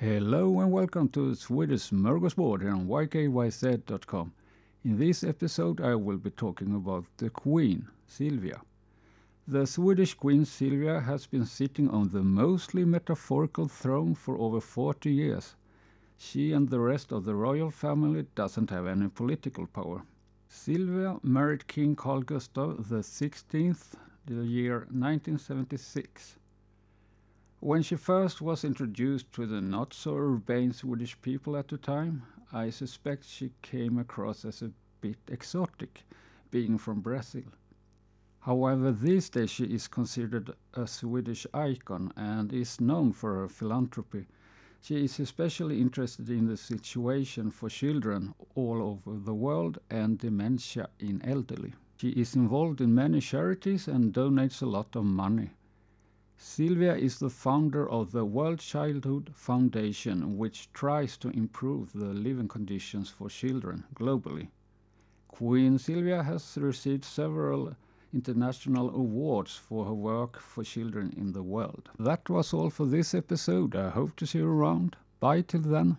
Hello and welcome to Swedish Smörgåsbord here on ykyz.com. In this episode I will be talking about the Queen, Silvia. The Swedish Queen Silvia has been sitting on the mostly metaphorical throne for over 40 years. She and the rest of the royal family doesn't have any political power. Silvia married King Carl Gustaf XVI the year 1976. When she first was introduced to the not so urbane Swedish people at the time, I suspect she came across as a bit exotic, being from Brazil. However, these days she is considered a Swedish icon and is known for her philanthropy. She is especially interested in the situation for children all over the world and dementia in elderly. She is involved in many charities and donates a lot of money. Silvia is the founder of the World Childhood Foundation, which tries to improve the living conditions for children globally. Queen Silvia has received several international awards for her work for children in the world. That was all for this episode. I hope to see you around. Bye till then.